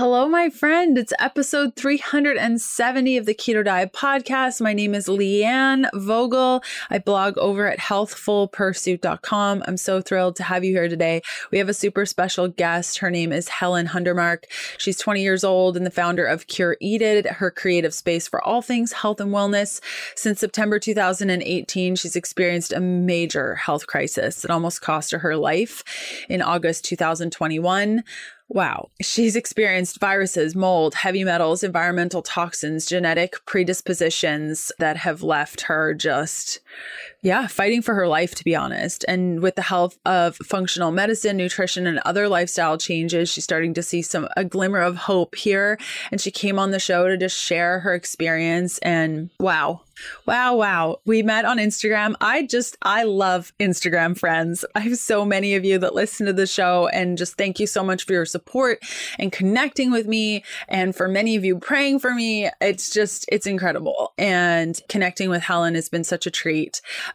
Hello, my friend. It's episode 370 of the Keto Diet Podcast. My name is Leanne Vogel. I blog over at healthfulpursuit.com. I'm so thrilled to have you here today. We have a super special guest. Her name is Helen Hundertmark. She's 20 years old and the founder of Cure Eated, her creative space for all things health and wellness. Since September 2018, she's experienced a major health crisis that almost cost her her life in August 2021. Wow. She's experienced viruses, mold, heavy metals, environmental toxins, genetic predispositions that have left her just, yeah, fighting for her life, to be honest. And with the help of functional medicine, nutrition, and other lifestyle changes, she's starting to see some, a glimmer of hope here. And she came on the show to just share her experience. And wow, Wow, wow. We met on Instagram. I just, I love Instagram friends. I have so many of you that listen to the show and just thank you so much for your support and connecting with me. And for many of you praying for me, it's just, it's incredible. And connecting with Helen has been such a treat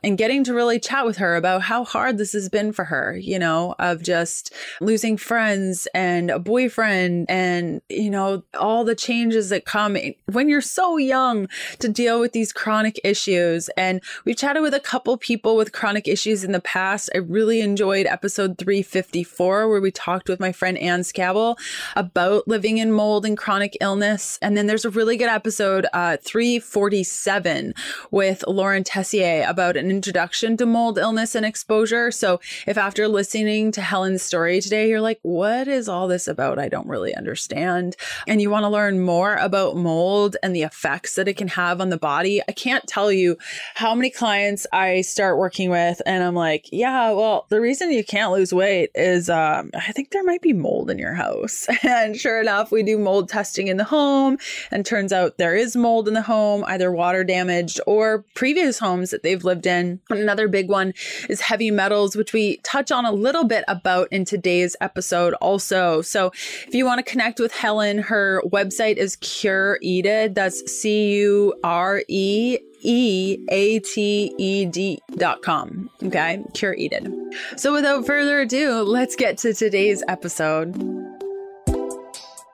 and getting to really chat with her about how hard this has been for her, you know, of just losing friends and a boyfriend and, you know, all the changes that come when you're so young to deal with these chronic issues. And we've chatted with a couple people with chronic issues in the past. I really enjoyed episode 354, where we talked with my friend Anne Scabble about living in mold and chronic illness. And then there's a really good episode, uh, 347, with Lauren Tessier about an introduction to mold illness and exposure. So if after listening to Helen's story today, you're like, what is all this about? I don't really understand. And you want to learn more about mold and the effects that it can have on the body, I can't tell you how many clients I start working with, and I'm like, yeah, well, the reason you can't lose weight is um, I think there might be mold in your house. And sure enough, we do mold testing in the home, and turns out there is mold in the home, either water damaged or previous homes that they've lived in. Another big one is heavy metals, which we touch on a little bit about in today's episode also. So if you want to connect with Helen, her website is Cure Eated. That's C U R E E A T E D dot com. Okay, Cure curated. So without further ado, let's get to today's episode.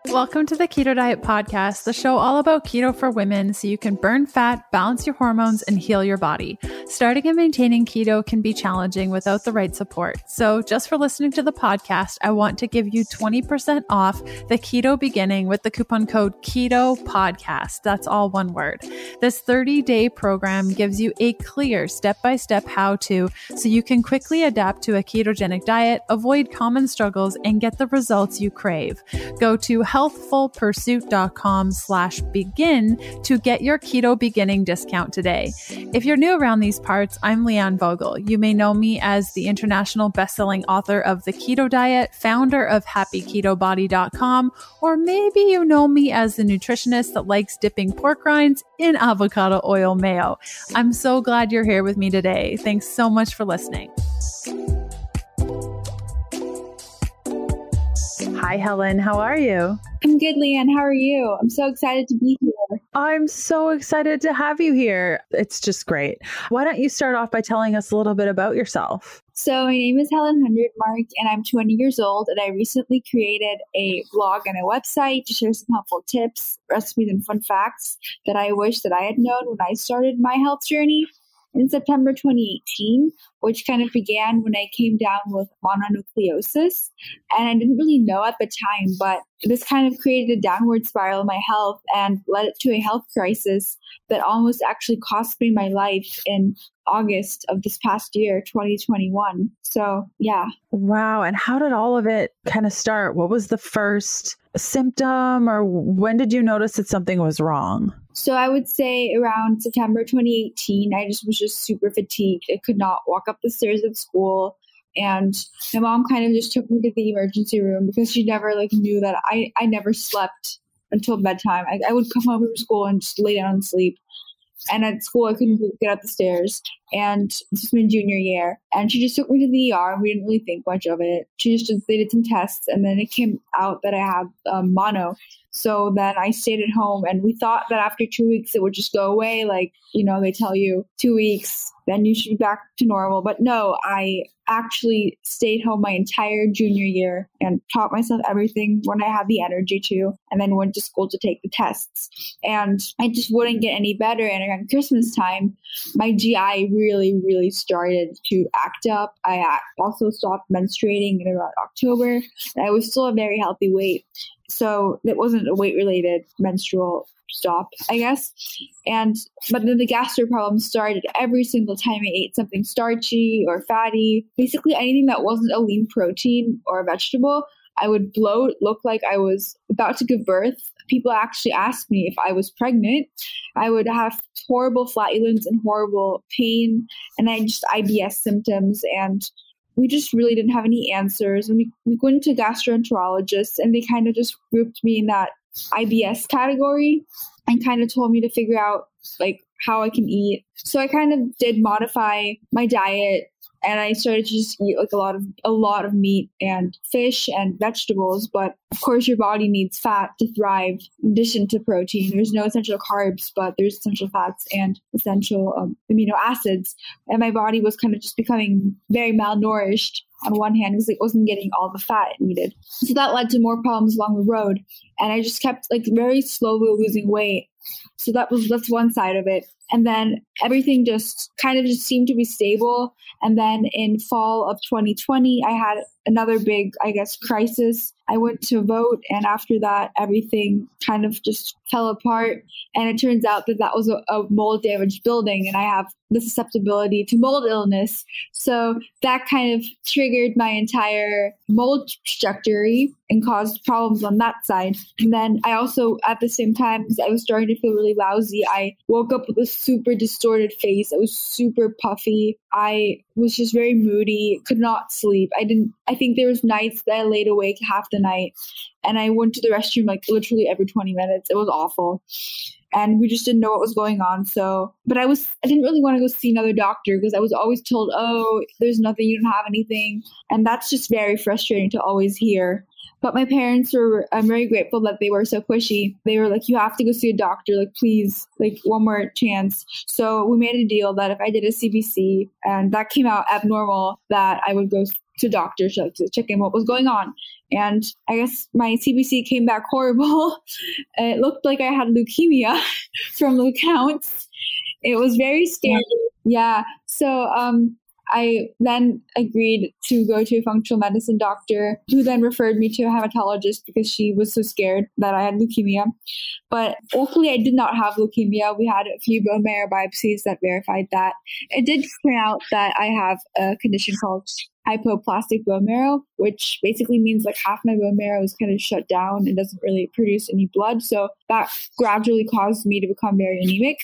Welcome to the Keto Diet Podcast, the show all about keto for women so you can burn fat, balance your hormones, and heal your body. Starting and maintaining keto can be challenging without the right support. So, just for listening to the podcast, I want to give you 20% off the keto beginning with the coupon code KETO PODCAST. That's all one word. This 30 day program gives you a clear step by step how to so you can quickly adapt to a ketogenic diet, avoid common struggles, and get the results you crave. Go to healthfulpursuit.com slash begin to get your keto beginning discount today. If you're new around these parts, I'm Leanne Vogel. You may know me as the international bestselling author of The Keto Diet, founder of happyketobody.com, or maybe you know me as the nutritionist that likes dipping pork rinds in avocado oil mayo. I'm so glad you're here with me today. Thanks so much for listening. Hi, Helen. How are you? I'm good, Leanne. How are you? I'm so excited to be here. I'm so excited to have you here. It's just great. Why don't you start off by telling us a little bit about yourself? So, my name is Helen Hundertmark, and I'm 20 years old. And I recently created a blog and a website to share some helpful tips, recipes, and fun facts that I wish that I had known when I started my health journey in September 2018, which kind of began when I came down with mononucleosis. And I didn't really know at the time, but this kind of created a downward spiral in my health and led to a health crisis that almost actually cost me my life in August of this past year, 2021. So, yeah. Wow. And how did all of it kind of start? What was the first symptom, or when did you notice that something was wrong? So, I would say around September 2018, I just was just super fatigued. I could not walk up the stairs at school. And my mom kind of just took me to the emergency room because she never like knew that I, I never slept until bedtime. I, I would come home from school and just lay down and sleep. And at school, I couldn't get up the stairs. and this was my junior year. And she just took me to the ER. We didn't really think much of it. She just they did some tests, and then it came out that I had um, mono. So then I stayed at home, and we thought that after two weeks it would just go away. Like you know, they tell you two weeks, then you should be back to normal. But no, I actually stayed home my entire junior year and taught myself everything when I had the energy to, and then went to school to take the tests. And I just wouldn't get any better. And around Christmas time, my GI really, really started to act up. I also stopped menstruating in around October. I was still a very healthy weight. So it wasn't a weight related menstrual stop, I guess. And but then the gastro problems started every single time I ate something starchy or fatty, basically anything that wasn't a lean protein or a vegetable. I would bloat, look like I was about to give birth. People actually asked me if I was pregnant. I would have horrible flatulence and horrible pain, and I just IBS symptoms. And we just really didn't have any answers. And we, we went to gastroenterologists, and they kind of just grouped me in that IBS category and kind of told me to figure out like how I can eat. So I kind of did modify my diet and I started to just eat like a lot of a lot of meat and fish and vegetables. But of course, your body needs fat to thrive. In addition to protein, there's no essential carbs, but there's essential fats and essential um, amino acids. And my body was kind of just becoming very malnourished on one hand because it wasn't getting all the fat it needed. So that led to more problems along the road. And I just kept like very slowly losing weight. So that was that's one side of it. And then everything just kind of just seemed to be stable. And then in fall of 2020, I had another big, I guess, crisis. I went to vote, and after that, everything kind of just fell apart. And it turns out that that was a, a mold damaged building, and I have the susceptibility to mold illness. So that kind of triggered my entire mold trajectory and caused problems on that side. And then I also, at the same time, I was starting to feel really lousy, I woke up with a super distorted face. I was super puffy. I was just very moody, could not sleep. I didn't, I think there was nights that I laid awake half the night and I went to the restroom like literally every 20 minutes. It was awful and we just didn't know what was going on. So, but I was, I didn't really want to go see another doctor because I was always told, oh, there's nothing, you don't have anything. And that's just very frustrating to always hear. But my parents were, I'm very grateful that they were so pushy. They were like, you have to go see a doctor, like, please, like, one more chance. So we made a deal that if I did a CBC and that came out abnormal, that I would go to doctors to, to check in what was going on. And I guess my CBC came back horrible. it looked like I had leukemia from the counts. It was very scary. Yeah. So um, I then agreed to go to a functional medicine doctor who then referred me to a hematologist because she was so scared that I had leukemia. But luckily, I did not have leukemia. We had a few bone marrow biopsies that verified that. It did turn out that I have a condition called hypoplastic bone marrow, which basically means like half my bone marrow is kind of shut down and doesn't really produce any blood. So that gradually caused me to become very anemic.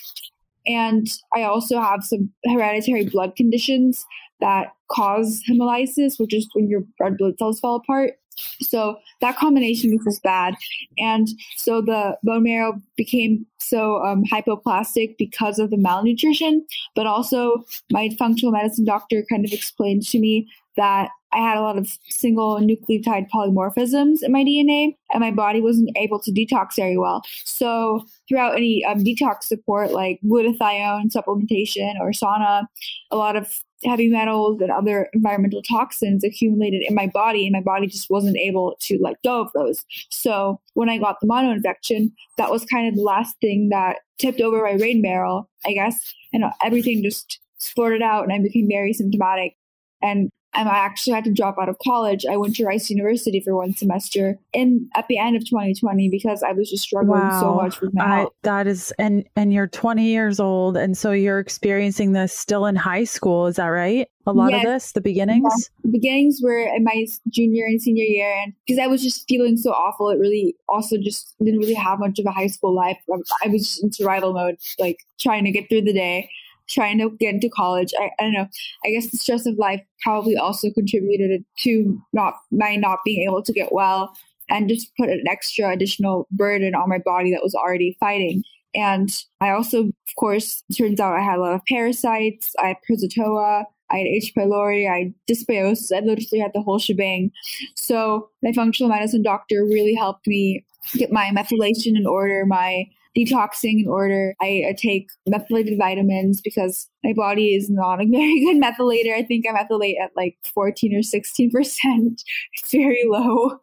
And I also have some hereditary blood conditions that cause hemolysis, which is when your red blood cells fall apart. So that combination was bad. And so the bone marrow became so um, hypoplastic because of the malnutrition. But also, my functional medicine doctor kind of explained to me that I had a lot of single nucleotide polymorphisms in my DNA, and my body wasn't able to detox very well. So, throughout any um, detox support like glutathione supplementation or sauna, a lot of heavy metals and other environmental toxins accumulated in my body, and my body just wasn't able to let go of those. So, when I got the mono infection, that was kind of the last thing that tipped over my rain barrel, I guess, and everything just exploded out, and I became very symptomatic. And and I actually had to drop out of college. I went to Rice University for one semester in at the end of 2020 because I was just struggling wow. so much with my health. that is, and and you're 20 years old, and so you're experiencing this still in high school. Is that right? A lot yes. of this, the beginnings. Yeah. The beginnings were in my junior and senior year, and because I was just feeling so awful, it really also just didn't really have much of a high school life. I was in survival mode, like trying to get through the day trying to get into college. I, I don't know. I guess the stress of life probably also contributed to not my not being able to get well and just put an extra additional burden on my body that was already fighting. And I also, of course, turns out I had a lot of parasites. I had Prevotella. I had H. pylori, I had dysbiosis, I literally had the whole shebang. So my functional medicine doctor really helped me get my methylation in order, my detoxing in order. I, I, take methylated vitamins because my body is not a very good methylator. I think I methylate at like 14 or 16%. It's very low.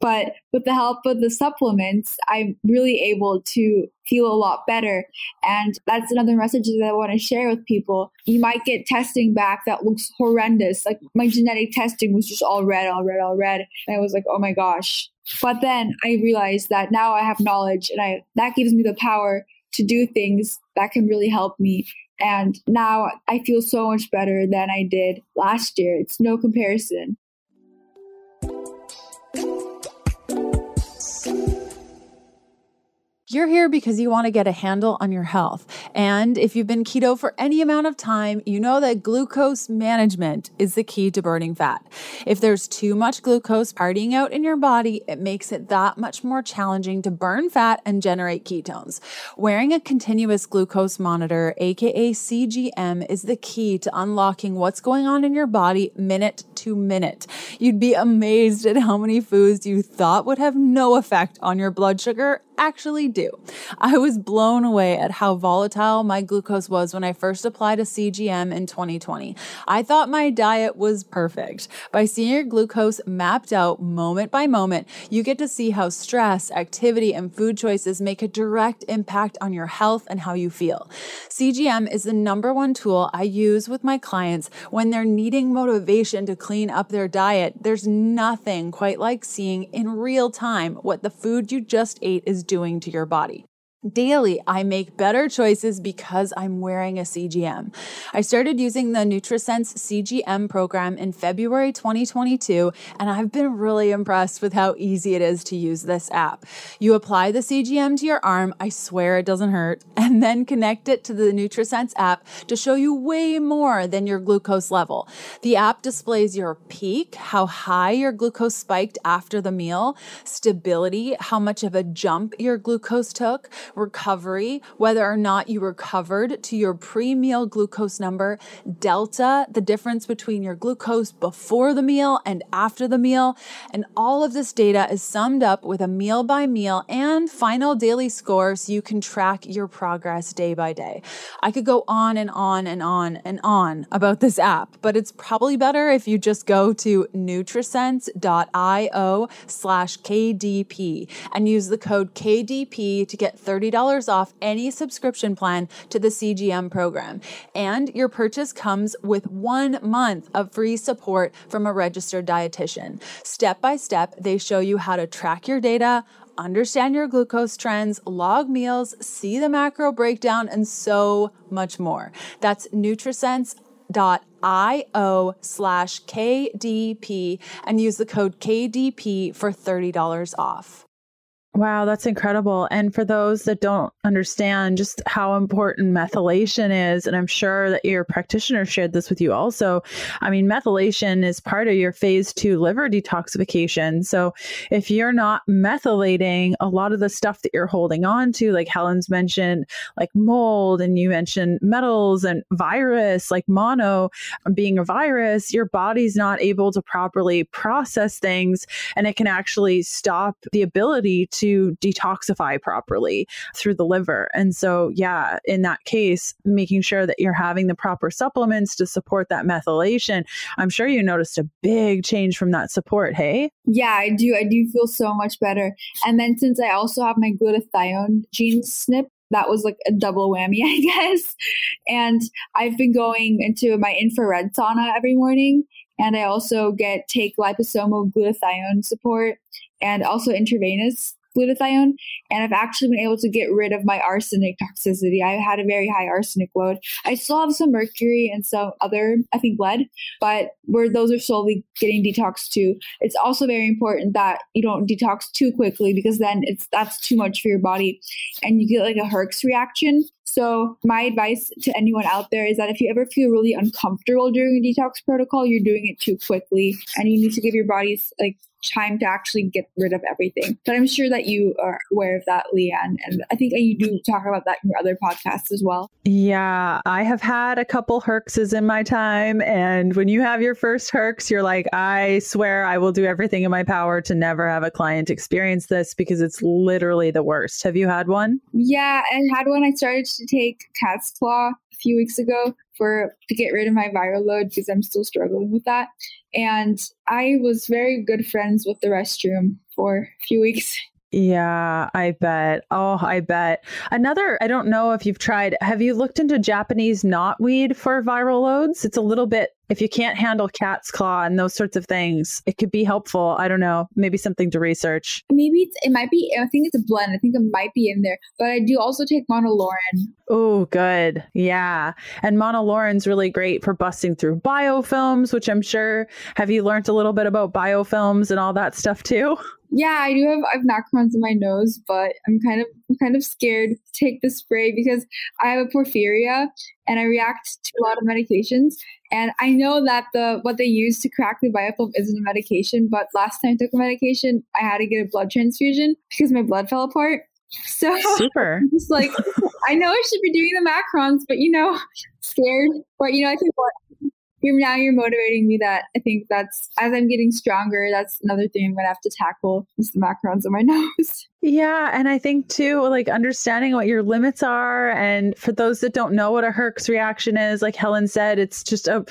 But with the help of the supplements, I'm really able to feel a lot better. And that's another message that I want to share with people. You might get testing back that looks horrendous. Like my genetic testing was just all red, all red, all red. And I was like, oh my gosh. But then I realized that now I have knowledge and I that gives me the power to do things that can really help me. And now I feel so much better than I did last year. It's no comparison. You're here because you want to get a handle on your health. And if you've been keto for any amount of time, you know that glucose management is the key to burning fat. If there's too much glucose partying out in your body, it makes it that much more challenging to burn fat and generate ketones. Wearing a continuous glucose monitor, aka CGM, is the key to unlocking what's going on in your body minute to minute. You'd be amazed at how many foods you thought would have no effect on your blood sugar actually do. I was blown away at how volatile my glucose was when I first applied a CGM in 2020. I thought my diet was perfect. By seeing your glucose mapped out moment by moment, you get to see how stress, activity, and food choices make a direct impact on your health and how you feel. CGM is the number one tool I use with my clients when they're needing motivation to clean up their diet. There's nothing quite like seeing in real time what the food you just ate is doing to your body. Daily, I make better choices because I'm wearing a CGM. I started using the NutriSense CGM program in February 2022, and I've been really impressed with how easy it is to use this app. You apply the CGM to your arm, I swear it doesn't hurt, and then connect it to the NutriSense app to show you way more than your glucose level. The app displays your peak, how high your glucose spiked after the meal, stability, how much of a jump your glucose took recovery, whether or not you recovered to your pre meal glucose number, delta, the difference between your glucose before the meal and after the meal. And all of this data is summed up with a meal by meal and final daily score so you can track your progress day by day. I could go on and on and on and on about this app, but it's probably better if you just go to nutrisense.io slash KDP and use the code KDP to get 30 $30 off any subscription plan to the CGM program. And your purchase comes with one month of free support from a registered dietitian. Step by step, they show you how to track your data, understand your glucose trends, log meals, see the macro breakdown, and so much more. That's nutrisense.io slash KDP and use the code KDP for $30 off. Wow, that's incredible. And for those that don't understand just how important methylation is, and I'm sure that your practitioner shared this with you also. I mean, methylation is part of your phase two liver detoxification. So if you're not methylating a lot of the stuff that you're holding on to, like Helen's mentioned, like mold, and you mentioned metals and virus, like mono being a virus, your body's not able to properly process things and it can actually stop the ability to to detoxify properly through the liver. And so, yeah, in that case, making sure that you're having the proper supplements to support that methylation. I'm sure you noticed a big change from that support. Hey? Yeah, I do. I do feel so much better. And then since I also have my glutathione gene SNP, that was like a double whammy, I guess. And I've been going into my infrared sauna every morning. And I also get take liposomal glutathione support and also intravenous glutathione, and I've actually been able to get rid of my arsenic toxicity. I had a very high arsenic load. I still have some mercury and some other, I think, lead, but where those are slowly getting detoxed too. It's also very important that you don't detox too quickly because then it's that's too much for your body, and you get like a Herx reaction. So my advice to anyone out there is that if you ever feel really uncomfortable during a detox protocol, you're doing it too quickly, and you need to give your body like time to actually get rid of everything. But I'm sure that you are aware of that, Leanne. And I think you do talk about that in your other podcasts as well. Yeah, I have had a couple herxes in my time. And when you have your first herx, you're like, I swear I will do everything in my power to never have a client experience this because it's literally the worst. Have you had one? Yeah, I had one. I started to take cat's claw a few weeks ago for to get rid of my viral load because I'm still struggling with that. And I was very good friends with the restroom for a few weeks. Yeah, I bet. Oh, I bet. Another, I don't know if you've tried, have you looked into Japanese knotweed for viral loads? It's a little bit if you can't handle cat's claw and those sorts of things, it could be helpful. I don't know, maybe something to research. Maybe it's, it might be, I think it's a blend. I think it might be in there, but I do also take monolaurin. Oh, good. Yeah. And monolaurin's really great for busting through biofilms, which I'm sure, have you learned a little bit about biofilms and all that stuff too? Yeah, I do have I have MARCoNS in my nose, but I'm kind of I'm kind of scared to take the spray because I have a porphyria and I react to a lot of medications. And I know that the what they use to crack the biofilm isn't a medication, but last time I took a medication, I had to get a blood transfusion because my blood fell apart. So super. just like I know I should be doing the MARCoNS, but you know, scared. But you know, I think what you're now you're motivating me that I think that's as I'm getting stronger, that's another thing I'm gonna have to tackle is the MARCoNS on my nose. Yeah. And I think too, like understanding what your limits are. And for those that don't know what a Herx reaction is, like Helen said, it's just a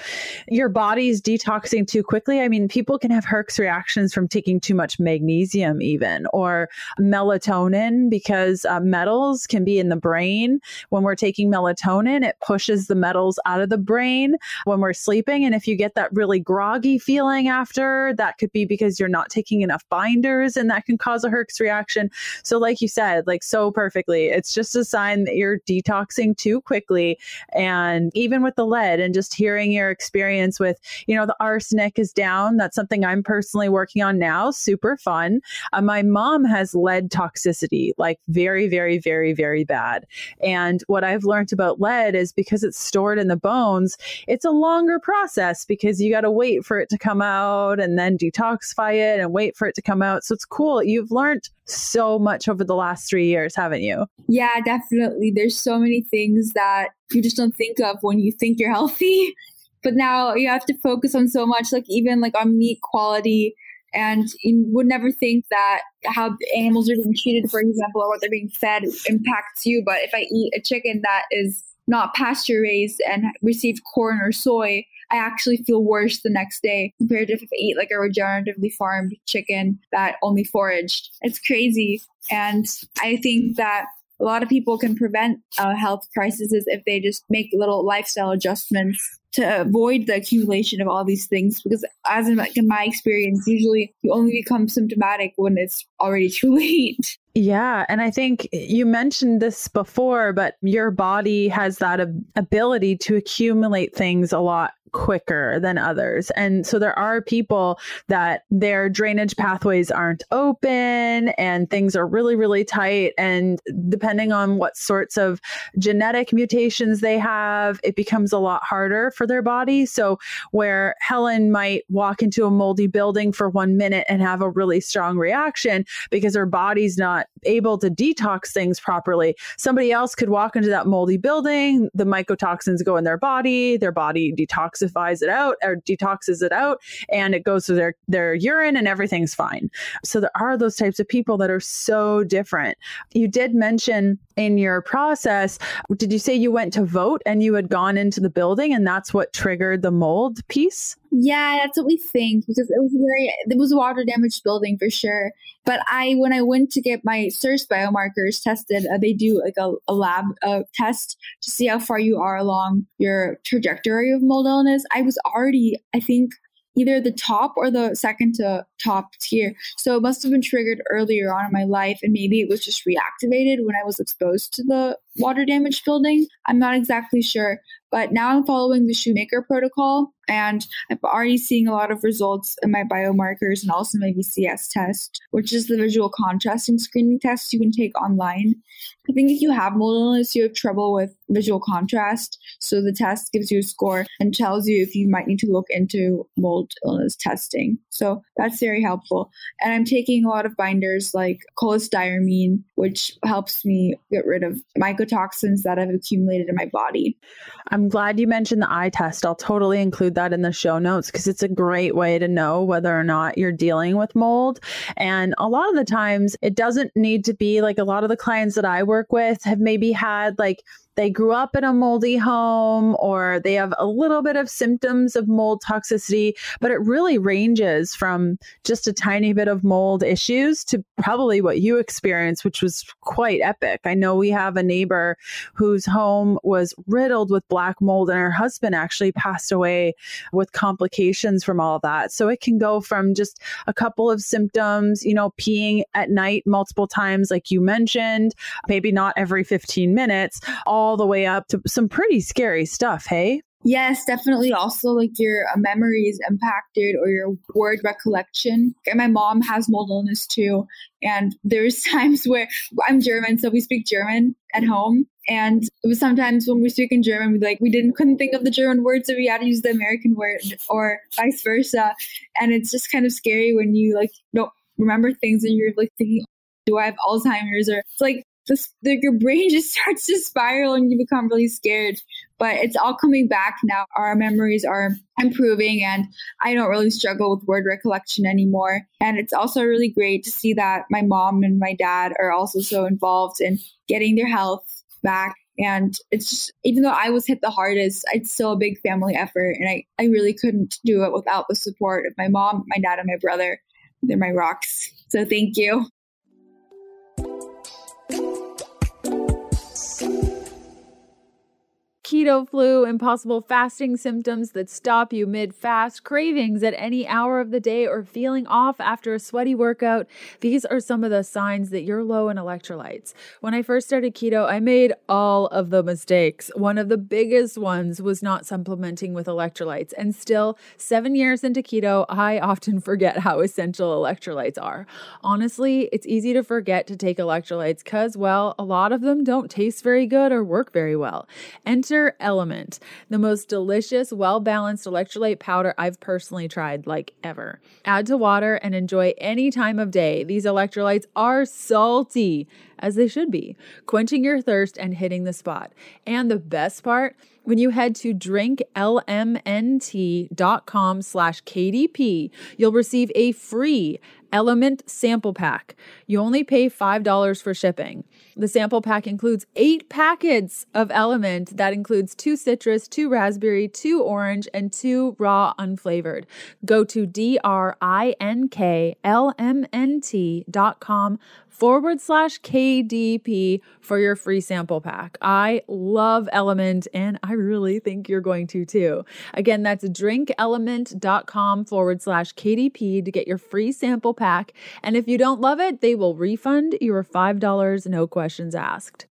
your body's detoxing too quickly. I mean, people can have Herx reactions from taking too much magnesium, even or melatonin, because uh, metals can be in the brain. When we're taking melatonin, it pushes the metals out of the brain when we're sleeping. And if you get that really groggy feeling after, that could be because you're not taking enough binders and that can cause a Herx reaction. So, like you said, like so perfectly, it's just a sign that you're detoxing too quickly. And even with the lead and just hearing your experience with, you know, the arsenic is down. That's something I'm personally working on now. Super fun. Uh, my mom has lead toxicity, like very, very, very, very bad. And what I've learned about lead is because it's stored in the bones, it's a longer process because you got to wait for it to come out and then detoxify it and wait for it to come out. So it's cool. You've learned so much over the last three years, haven't you? Yeah, definitely. There's so many things that you just don't think of when you think you're healthy. But now you have to focus on so much, like even like on meat quality. And you would never think that how animals are being treated, for example, or what they're being fed impacts you. But if I eat a chicken that is not pasture raised and received corn or soy, I actually feel worse the next day compared to if I eat like a regeneratively farmed chicken that only foraged. It's crazy. And I think that a lot of people can prevent uh, health crises if they just make little lifestyle adjustments to avoid the accumulation of all these things because as in, like, in my experience usually you only become symptomatic when it's already too late yeah. And I think eh, you mentioned this before, but your body has that ab- ability to accumulate things a lot quicker than others. And so there are people that their drainage pathways aren't open and things are really, really tight. And depending on what sorts of genetic mutations they have, it becomes a lot harder for their body. So where Helen might walk into a moldy building for one minute and have a really strong reaction because her body's not able to detox things properly, somebody else could walk into that moldy building, the mycotoxins go in their body, their body detoxifies it out or detoxes it out and it goes to their their urine and everything's fine. So there are those types of people that are so different. You did mention in your process, did you say you went to vote and you had gone into the building and that's what triggered the mold piece? Yeah, that's what we think because it was very it was a water damaged building for sure. But I when I went to get my CIRS biomarkers tested, uh, they do like a, a lab uh, test to see how far you are along your trajectory of mold illness. I was already, I think, either the top or the second to top tier. So it must have been triggered earlier on in my life, and maybe it was just reactivated when I was exposed to the water damage building. I'm not exactly sure, but now I'm following the Shoemaker protocol and I'm already seeing a lot of results in my biomarkers and also my VCS test, which is the visual contrasting screening test you can take online. I think if you have mold illness, you have trouble with visual contrast. So the test gives you a score and tells you if you might need to look into mold illness testing. So that's very helpful. And I'm taking a lot of binders like cholestyramine, which helps me get rid of mycotoxins that have accumulated in my body. I'm glad you mentioned the eye test. I'll totally include that in the show notes because it's a great way to know whether or not you're dealing with mold. And a lot of the times, it doesn't need to be like a lot of the clients that I work with have maybe had like they grew up in a moldy home or they have a little bit of symptoms of mold toxicity, but it really ranges from just a tiny bit of mold issues to probably what you experienced, which was quite epic. I know we have a neighbor whose home was riddled with black mold and her husband actually passed away with complications from all that. So it can go from just a couple of symptoms, you know, peeing at night multiple times, like you mentioned, maybe not every 15 minutes, all all the way up to some pretty scary stuff, hey? Yes, definitely. Also, like your uh, memory is impacted or your word recollection. And my mom has mold illness too. And there's times where I'm German, so we speak German at home. And it was sometimes when we speak in German, we like we didn't couldn't think of the German word, so we had to use the American word, or vice versa. And it's just kind of scary when you like don't remember things and you're like thinking, "Do I have Alzheimer's?" Or it's like the, your brain just starts to spiral and you become really scared. But it's all coming back now. Our memories are improving, and I don't really struggle with word recollection anymore. And it's also really great to see that my mom and my dad are also so involved in getting their health back. And it's just, even though I was hit the hardest, it's still a big family effort. And I, I really couldn't do it without the support of my mom, my dad, and my brother. They're my rocks. So thank you. Keto flu, impossible fasting symptoms that stop you mid fast, cravings at any hour of the day, or feeling off after a sweaty workout. These are some of the signs that you're low in electrolytes. When I first started keto, I made all of the mistakes. One of the biggest ones was not supplementing with electrolytes. And still, seven years into keto, I often forget how essential electrolytes are. Honestly, it's easy to forget to take electrolytes because, well, a lot of them don't taste very good or work very well. Enter LMNT, the most delicious, well balanced electrolyte powder I've personally tried, like ever. Add to water and enjoy any time of day. These electrolytes are salty, as they should be, quenching your thirst and hitting the spot. And the best part, when you head to drinklmnt.com slash KDP, you'll receive a free LMNT sample pack. You only pay $5 for shipping. The sample pack includes eight packets of LMNT that includes two citrus, two raspberry, two orange, and two raw unflavored. Go to D-R-I-N-K-L-M-N-T.com forward slash KDP for your free sample pack. I love LMNT and I really think you're going to too. Again, that's drinklmnt.com forward slash KDP to get your free sample pack. And if you don't love it, they will refund your $5, no questions asked.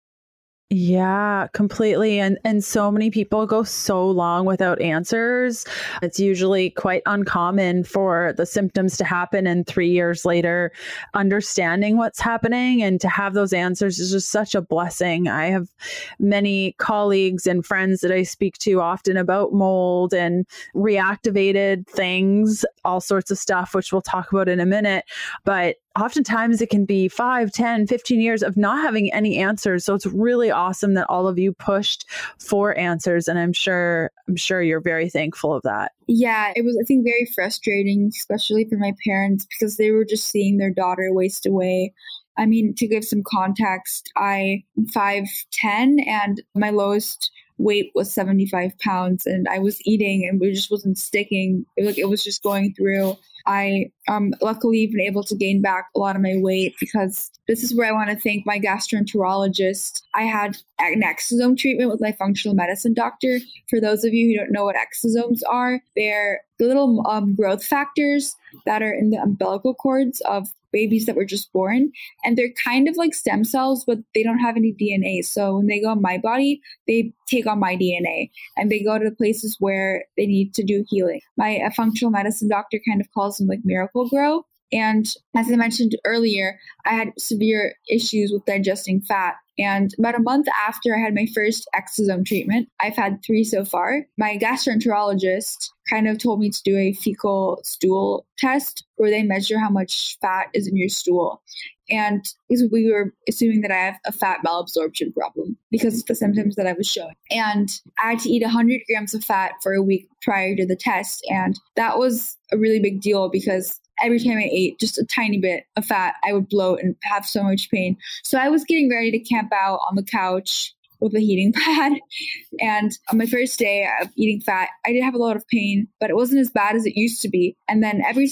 Yeah, completely. And and so many people go so long without answers. It's usually quite uncommon for the symptoms to happen and 3 years later understanding what's happening and to have those answers is just such a blessing. I have many colleagues and friends that I speak to often about mold and reactivated things, all sorts of stuff which we'll talk about in a minute, but oftentimes it can be 5 10 15 years of not having any answers. So it's really awesome that all of you pushed for answers and i'm sure i'm sure you're very thankful of that. Yeah it was i think very frustrating especially for my parents because they were just seeing their daughter waste away. I mean to give some context i'm 5'10 and my lowest weight was 75 pounds and i was eating and it just wasn't sticking it, like it was just going through I um luckily been able to gain back a lot of my weight because this is where I want to thank my gastroenterologist. I had an exosome treatment with my functional medicine doctor. For those of you who don't know what exosomes are, they're the little um, growth factors that are in the umbilical cords of babies that were just born. And they're kind of like stem cells, but they don't have any DNA. So when they go in my body, they take on my DNA and they go to the places where they need to do healing. My functional medicine doctor kind of calls them like miracle grow. And as I mentioned earlier, I had severe issues with digesting fat. And about a month after I had my first exosome treatment, I've had three so far. My gastroenterologist kind of told me to do a fecal stool test where they measure how much fat is in your stool. And we were assuming that I have a fat malabsorption problem because of the symptoms that I was showing. And I had to eat 100 grams of fat for a week prior to the test. And that was a really big deal because every time I ate just a tiny bit of fat, I would bloat and have so much pain. So I was getting ready to camp out on the couch with a heating pad. And on my first day of eating fat, I did have a lot of pain, but it wasn't as bad as it used to be. And then every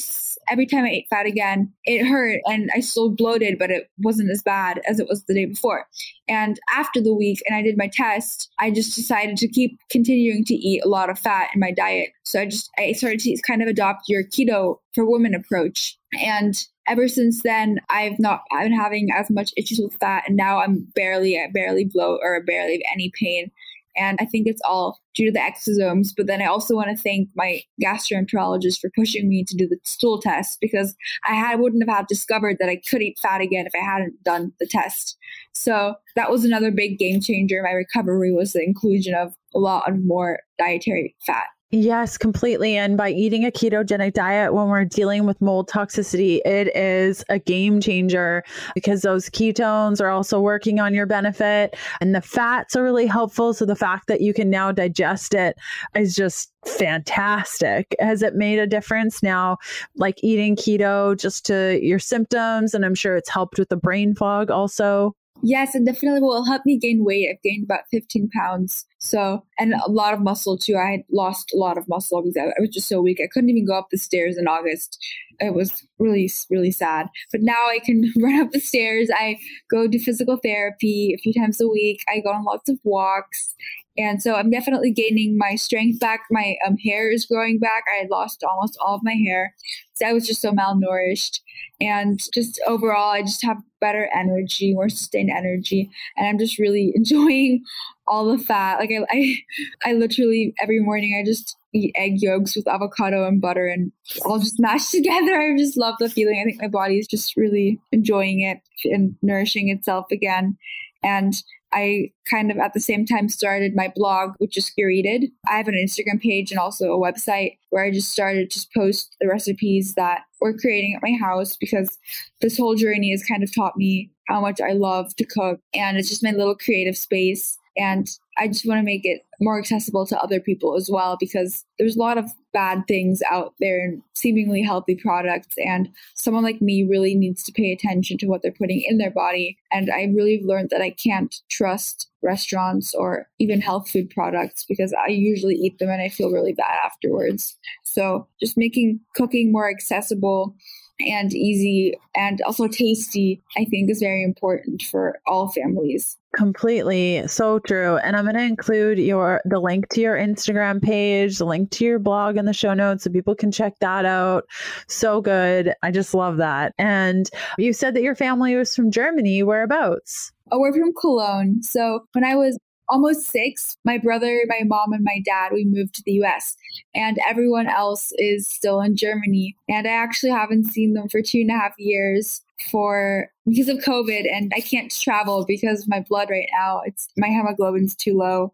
every time I ate fat again, it hurt and I still bloated, but it wasn't as bad as it was the day before. And after the week and I did my test, I just decided to keep continuing to eat a lot of fat in my diet. So I just I started to kind of adopt your keto for women approach. And ever since then, I've not I've been having as much issues with that, and now I'm barely barely bloat or barely have any pain. And I think it's all due to the exosomes. But then I also want to thank my gastroenterologist for pushing me to do the stool test because I had, wouldn't have discovered that I could eat fat again if I hadn't done the test. So that was another big game changer. My recovery was the inclusion of a lot of more dietary fat. Yes, completely. And by eating a ketogenic diet when we're dealing with mold toxicity, it is a game changer because those ketones are also working on your benefit and the fats are really helpful. So the fact that you can now digest it is just fantastic. Has it made a difference now, like eating keto just to your symptoms? And I'm sure it's helped with the brain fog also. Yes, it definitely will help me gain weight. I've gained about 15 pounds. So, and a lot of muscle too. I had lost a lot of muscle because I, was just so weak. I couldn't even go up the stairs in August. It was really, really sad. But now I can run up the stairs. I go to physical therapy a few times a week. I go on lots of walks. And so I'm definitely gaining my strength back. My um, hair is growing back. I had lost almost all of my hair. So I was just so malnourished. And just overall, I just have better energy, more sustained energy. And I'm just really enjoying all the fat. Like I, I, I literally every morning I just eat egg yolks with avocado and butter and all just mashed together. I just love the feeling. I think my body is just really enjoying it and nourishing itself again. And I kind of at the same time started my blog, which is Cure Eated. I have an Instagram page and also a website where I just started to post the recipes that we're creating at my house because this whole journey has kind of taught me how much I love to cook. And it's just my little creative space and I just want to make it more accessible to other people as well because there's a lot of bad things out there and seemingly healthy products. And someone like me really needs to pay attention to what they're putting in their body. And I really learned that I can't trust restaurants or even health food products because I usually eat them and I feel really bad afterwards. So just making cooking more accessible and easy and also tasty, I think is very important for all families. Completely. So true. And I'm going to include your the link to your Instagram page, the link to your blog in the show notes so people can check that out. So good. I just love that. And you said that your family was from Germany. Whereabouts? Oh, we're from Cologne. So when I was almost six, my brother, my mom, and my dad, we moved to the US. And everyone else is still in Germany. And I actually haven't seen them for two and a half years for because of COVID and I can't travel because my blood right now. It's my hemoglobin's too low.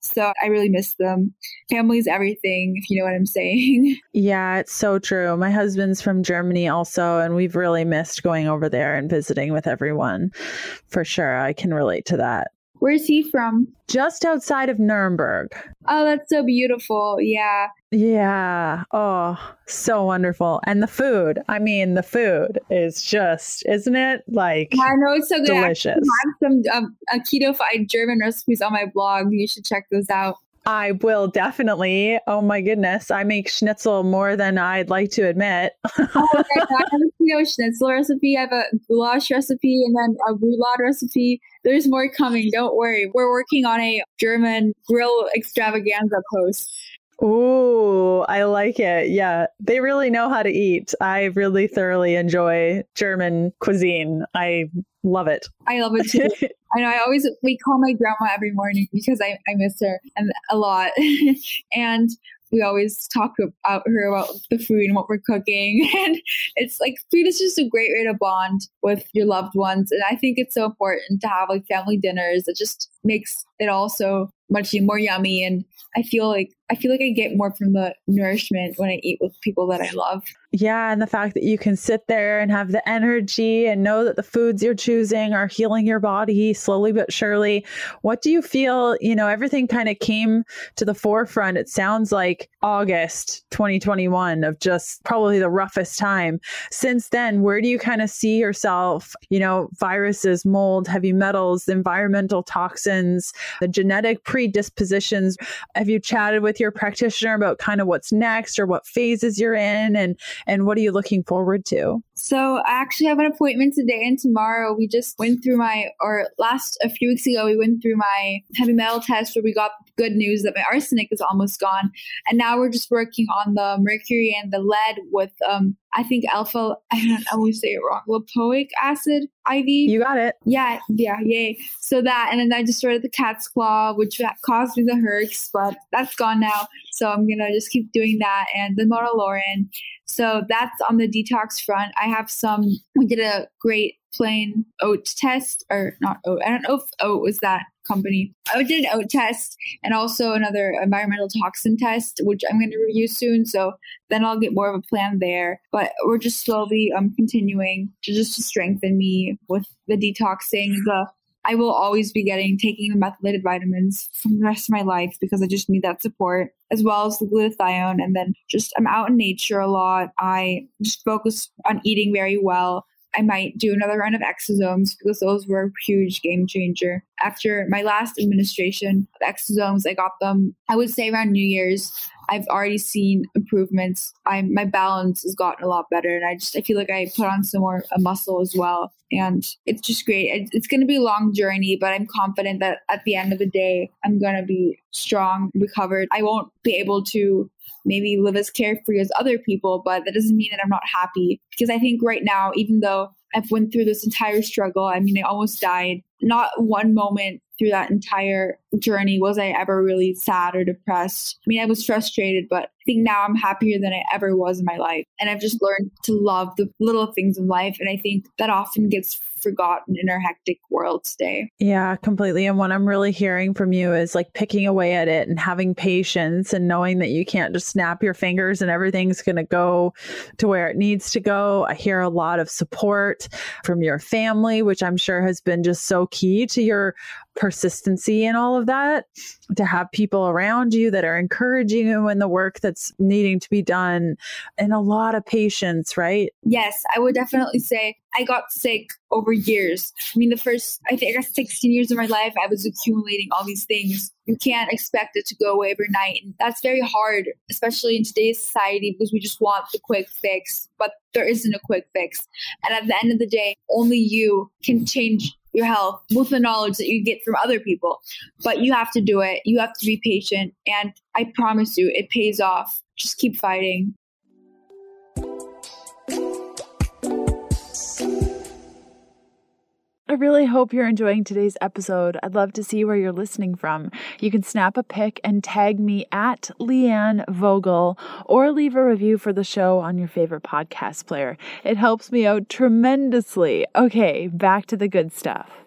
So I really miss them. Family's everything, if you know what I'm saying. Yeah, it's so true. My husband's from Germany also, and we've really missed going over there and visiting with everyone. For sure. I can relate to that. Where's he from? Just outside of Nuremberg. Oh, that's so beautiful. Yeah. Yeah. Oh, so wonderful. And the food. I mean, the food is just, isn't it? Like, I know it's so good. Delicious. I have some um, keto fried German recipes on my blog. You should check those out. I will definitely. Oh my goodness, I make schnitzel more than I'd like to admit. oh, I have a schnitzel recipe. I have a goulash recipe and then a roulade recipe. There's more coming. Don't worry. We're working on a German grill extravaganza post. Ooh, I like it. Yeah, they really know how to eat. I really thoroughly enjoy German cuisine. I love it. I love it too. I know I always we call my grandma every morning because I, I miss her and a lot. and we always talk about her about the food and what we're cooking. And it's like food is just a great way to bond with your loved ones. And I think it's so important to have like family dinners. It just makes it also much more yummy. And I feel like I feel like I get more from the nourishment when I eat with people that I love. Yeah, and the fact that you can sit there and have the energy and know that the foods you're choosing are healing your body slowly but surely. What do you feel, you know, everything kind of came to the forefront. It sounds like August 2021 of just probably the roughest time. Since then, where do you kind of see yourself, you know, viruses, mold, heavy metals, environmental toxins, the genetic predispositions? Have you chatted with your practitioner about kind of what's next or what phases you're in and and what are you looking forward to? So I actually have an appointment today and tomorrow. We just went through my, or last a few weeks ago, we went through my heavy metal test where we got good news that my arsenic is almost gone, and now we're just working on the mercury and the lead with um I think alpha, I don't always say it wrong, lipoic acid IV. You got it. Yeah, yeah, yay. So that, and then I just started the cat's claw, which caused me the herx, but that's gone now. So I'm going to just keep doing that and the Monolaurin. So that's on the detox front. I have some, we did a great plain oat test, or not oat, I don't know if oat was that company. I did oat test and also another environmental toxin test, which I'm going to review soon. So then I'll get more of a plan there. But we're just slowly um continuing to just to strengthen me with the detoxing, the I will always be getting taking the methylated vitamins for the rest of my life because I just need that support as well as the glutathione. And then just I'm out in nature a lot. I just focus on eating very well. I might do another round of exosomes because those were a huge game changer. After my last administration of exosomes, I got them, I would say around New Year's. I've already seen improvements. I'm my balance has gotten a lot better, and I just I feel like I put on some more a muscle as well, and it's just great. It, it's going to be a long journey, but I'm confident that at the end of the day, I'm going to be strong, recovered. I won't be able to maybe live as carefree as other people, but that doesn't mean that I'm not happy because I think right now, even though I've went through this entire struggle, I mean, I almost died. Not one moment through that entire journey was I ever really sad or depressed. I mean, I was frustrated, but I think now I'm happier than I ever was in my life. And I've just learned to love the little things in life. And I think that often gets forgotten in our hectic world today. Yeah, completely. And what I'm really hearing from you is like picking away at it and having patience and knowing that you can't just snap your fingers and everything's going to go to where it needs to go. I hear a lot of support from your family, which I'm sure has been just so key to your persistency and all of that to have people around you that are encouraging you in the work that's needing to be done and a lot of patience right? Yes i would definitely say i got sick over years. I mean the first i think i guess 16 years of my life i was accumulating all these things. You can't expect it to go away overnight and that's very hard especially in today's society because we just want the quick fix but there isn't a quick fix. And at the end of the day only you can change your health with the knowledge that you get from other people. But you have to do it. You have to be patient. And I promise you, it pays off. Just keep fighting. I really hope you're enjoying today's episode. I'd love to see where you're listening from. You can snap a pic and tag me at Leanne Vogel or leave a review for the show on your favorite podcast player. It helps me out tremendously. Okay, back to the good stuff.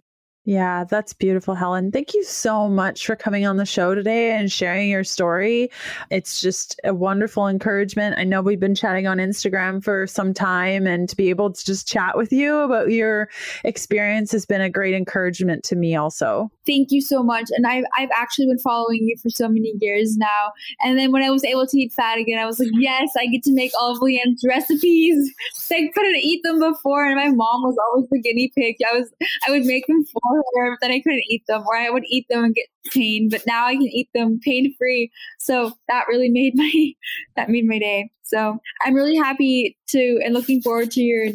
Yeah, that's beautiful, Helen. Thank you so much for coming on the show today and sharing your story. It's just a wonderful encouragement. I know we've been chatting on Instagram for some time, and to be able to just chat with you about your experience has been a great encouragement to me, also. Thank you so much. And I've, I've actually been following you for so many years now. And then when I was able to eat fat again, I was like, yes, I get to make all of Leanne's recipes. I couldn't eat them before, and my mom was always the guinea pig. I was I would make them for her, but then I couldn't eat them, or I would eat them and get pain. But now I can eat them pain free. So that really made my that made my day. So I'm really happy to and looking forward to your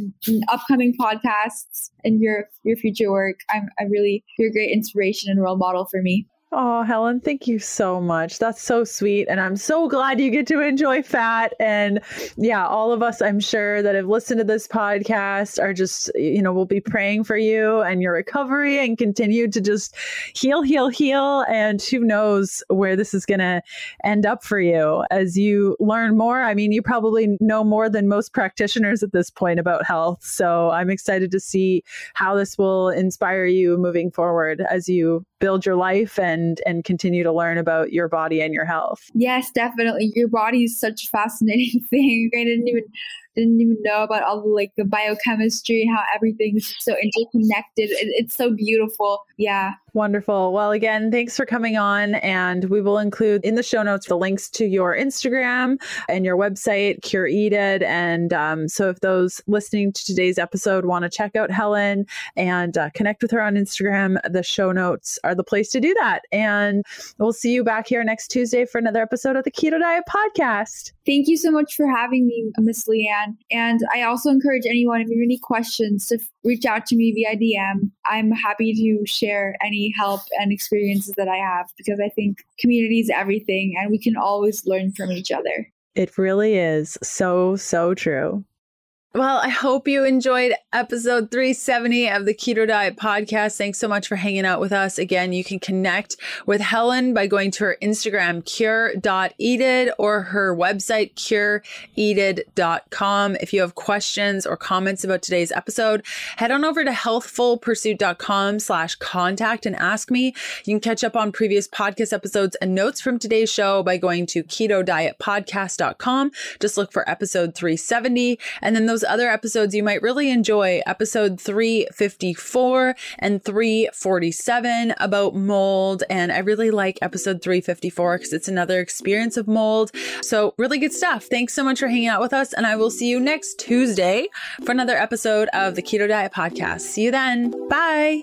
upcoming podcasts and your your future work. I'm I really you're a great inspiration and role model for me. Oh, Helen, thank you so much. That's so sweet. And I'm so glad you get to enjoy fat. And yeah, all of us, I'm sure, that have listened to this podcast are just, you know, we'll be praying for you and your recovery and continue to just heal, heal, heal. And who knows where this is going to end up for you as you learn more. I mean, you probably know more than most practitioners at this point about health. So I'm excited to see how this will inspire you moving forward as you build your life and and continue to learn about your body and your health. Yes, definitely. Your body is such a fascinating thing. I didn't even didn't even know about all the like the biochemistry, how everything's so interconnected. It, it's so beautiful. Yeah. Wonderful. Well, again, thanks for coming on. And we will include in the show notes the links to your Instagram and your website, Cure Eated. And um, so if those listening to today's episode want to check out Helen and uh, connect with her on Instagram, the show notes are the place to do that. And we'll see you back here next Tuesday for another episode of the Keto Diet Podcast. Thank you so much for having me, Miss Leanne. And I also encourage anyone, if you have any questions, to reach out to me via DM. I'm happy to share any help and experiences that I have because I think community is everything and we can always learn from each other. It really is so, so true. Well, I hope you enjoyed episode 370 of the Keto Diet Podcast. Thanks so much for hanging out with us. Again, you can connect with Helen by going to her Instagram, cure.eated, or her website, cureeated.com. If you have questions or comments about today's episode, head on over to healthfulpursuit.com slash contact and ask me. You can catch up on previous podcast episodes and notes from today's show by going to keto diet ketodietpodcast.com. Just look for episode 370. And then those those other episodes you might really enjoy episode 354 and 347 about mold. And I really like episode 354 because it's another experience of mold. So, really good stuff. Thanks so much for hanging out with us. And I will see you next Tuesday for another episode of the Keto Diet Podcast. See you then. Bye.